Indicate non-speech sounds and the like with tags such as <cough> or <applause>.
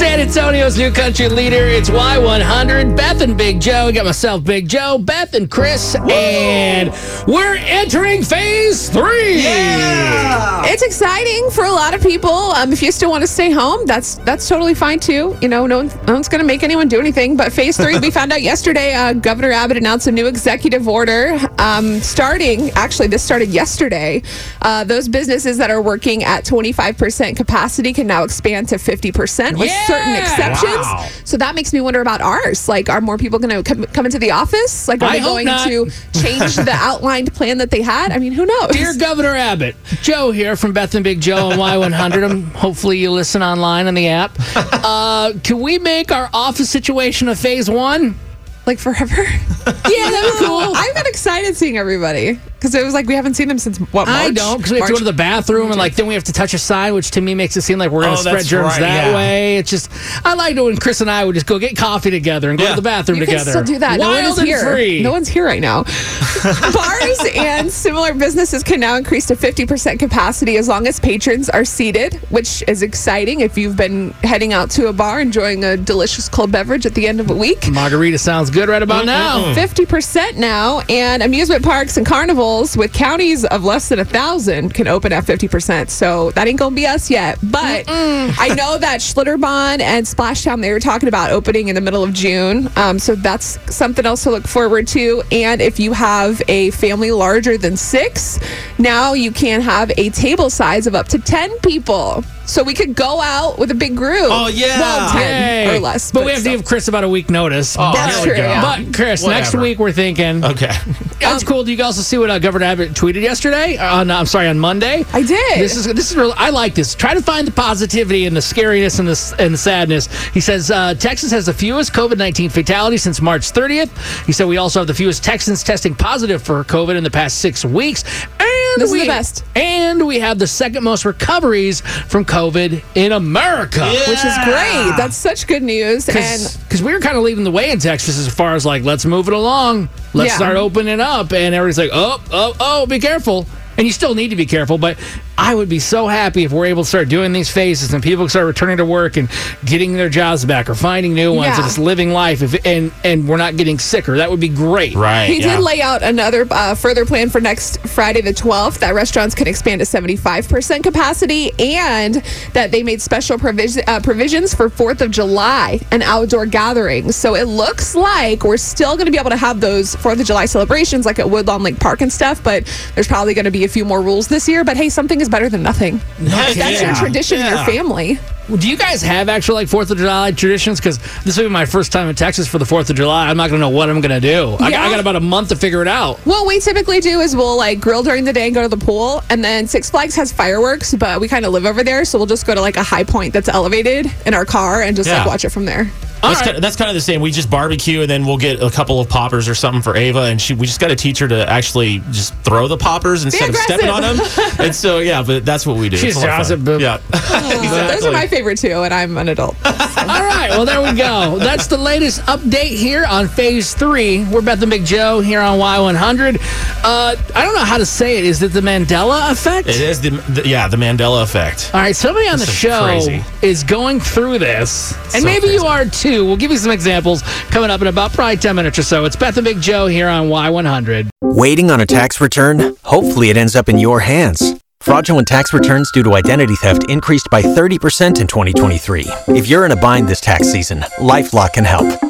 San Antonio's new country leader. It's Y100. Beth and Big Joe. We got myself, Big Joe, Beth and Chris, and we're entering phase three. Yeah! It's exciting for a lot of people. Um, if you still want to stay home, that's that's totally fine too. You know, no, one, no one's going to make anyone do anything. But phase three, we <laughs> found out yesterday. Uh, Governor Abbott announced a new executive order um, starting. Actually, this started yesterday. Uh, those businesses that are working at 25% capacity can now expand to 50% with Yeah! certain exceptions. Wow. So that makes me wonder about ours. Like, are more people going to come, come into the office? Like, are I they going not. to change the <laughs> outlined plan that they had? I mean, who knows? Dear Governor Abbott, Joe here from Beth and Big Joe on Y100. Um, hopefully you listen online on the app. Uh, can we make our office situation a phase one? Like forever. <laughs> yeah, that was cool. I've been excited seeing everybody because it was like we haven't seen them since what? March? I don't because we have to go to the bathroom and like then we have to touch a sign, which to me makes it seem like we're gonna Oh, spread germs right, that yeah. way. It's just I like it when Chris and I would just go get coffee together and go Yeah. to the bathroom You can together. still do that. no one is and here. free. No one's here right now. <laughs> Bars and similar businesses can now increase to 50% capacity as long as patrons are seated, which is exciting if you've been heading out to a bar enjoying a delicious cold beverage at the end of a week. Margarita sounds good right about now. 50% now, and amusement parks and carnivals with counties of less than a thousand can open at 50%. So that ain't gonna be us yet. But I know that Schlitterbahn and Splashdown, they were talking about opening in the middle of June. Um, so that's something else to look forward to. And if you have a family larger than six, now you can have a table size of up to 10 people. So we could go out with a big group. Oh, yeah. Well, 10 Yay. or less. But, we have to give Chris about a week notice. Oh, That's true, yeah. But Chris, next week we're thinking. Okay. That's cool. Do you guys also see what uh, Governor Abbott tweeted yesterday? On uh, I'm sorry, on Monday. I did. This is this is real. I like this. Try to find the positivity and the scariness and the and the sadness. He says uh, Texas has the fewest COVID nineteen fatalities since March 30th. He said we also have the fewest Texans testing positive for COVID in the past six weeks. And This is we, the best. And we have the second most recoveries from COVID in America. which is great. That's such good news. And Because we were kind of leading the way in Texas as far as like, let's move it along. Let's Yeah. start opening up. And everybody's like, oh, oh, oh, be careful. And you still need to be careful. But I would be so happy if we're able to start doing these phases and people start returning to work and getting their jobs back or finding new ones Yeah. and just living life. If, and, and we're not getting sicker. That would be great. Right. he yeah. did lay out another uh, further plan for next Friday, the 12th, that restaurants can expand to 75% capacity and that they made special provis- uh, provisions for 4th of July and outdoor gatherings. So it looks like we're still going to be able to have those 4th of July celebrations like at Woodlawn Lake Park and stuff, but there's probably going to be a few more rules this year. But hey, something is better than nothing. That's your tradition in your family. Do you guys have actual like Fourth of July traditions? Because this will be my first time in Texas for the Fourth of July. I'm not going to know what I'm going to do. I, Yeah. I got about a month to figure it out. What we typically do is we'll like grill during the day and go to the pool, and then Six Flags has fireworks, but we kind of live over there, so we'll just go to like a high point that's elevated in our car and just Yeah. like watch it from there. That's, right. kind of, that's kind of the same. We just barbecue and then we'll get a couple of poppers or something for Ava, and she we just got to teach her to actually just throw the poppers instead of stepping on them. and so yeah, but that's what we do. She's It's a lot of Joseph, fun. but- Yeah, <laughs> Those are my favorite too, and I'm an adult. <laughs> All right, well, there we go. That's the latest update here on Phase 3. We're Beth and Big Joe here on Y100. Uh, I don't know how to say it. Is it the Mandela effect? It is the, the yeah the Mandela effect. All right, somebody on the This is show crazy. is going through this, and So maybe you are are too. We'll give you some examples coming up in about probably 10 minutes or so. It's Beth and Big Joe here on Y100. Waiting on a tax return? Hopefully, it ends up in your hands. Fraudulent tax returns due to identity theft increased by 30% in 2023. If you're in a bind this tax season, Lifelock can help.